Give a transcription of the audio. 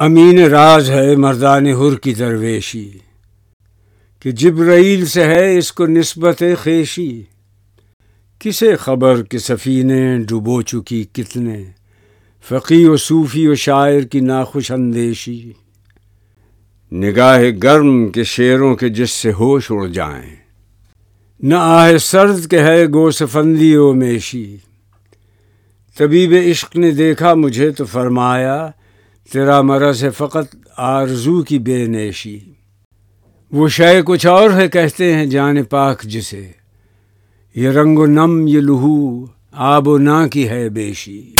امین راز ہے مردان ہر کی درویشی، کہ جبرائیل سے ہے اس کو نسبت خیشی۔ کسے خبر کہ سفینے ڈبو چکی کتنے فقی و صوفی و شاعر کی ناخوش اندیشی۔ نگاہ گرم کے شیروں کے جس سے ہوش اڑ جائیں۔ نہ آہ سرد کے ہے گو سفندی و میشی۔ طبیب عشق نے دیکھا مجھے تو فرمایا تیرا مرض ہے فقط آرزو کی بے نیشی۔ وہ شے کچھ اور ہے کہتے ہیں جان پاک جسے۔ یہ رنگ و نم، یہ لہو آب و نا کی ہے بیشی۔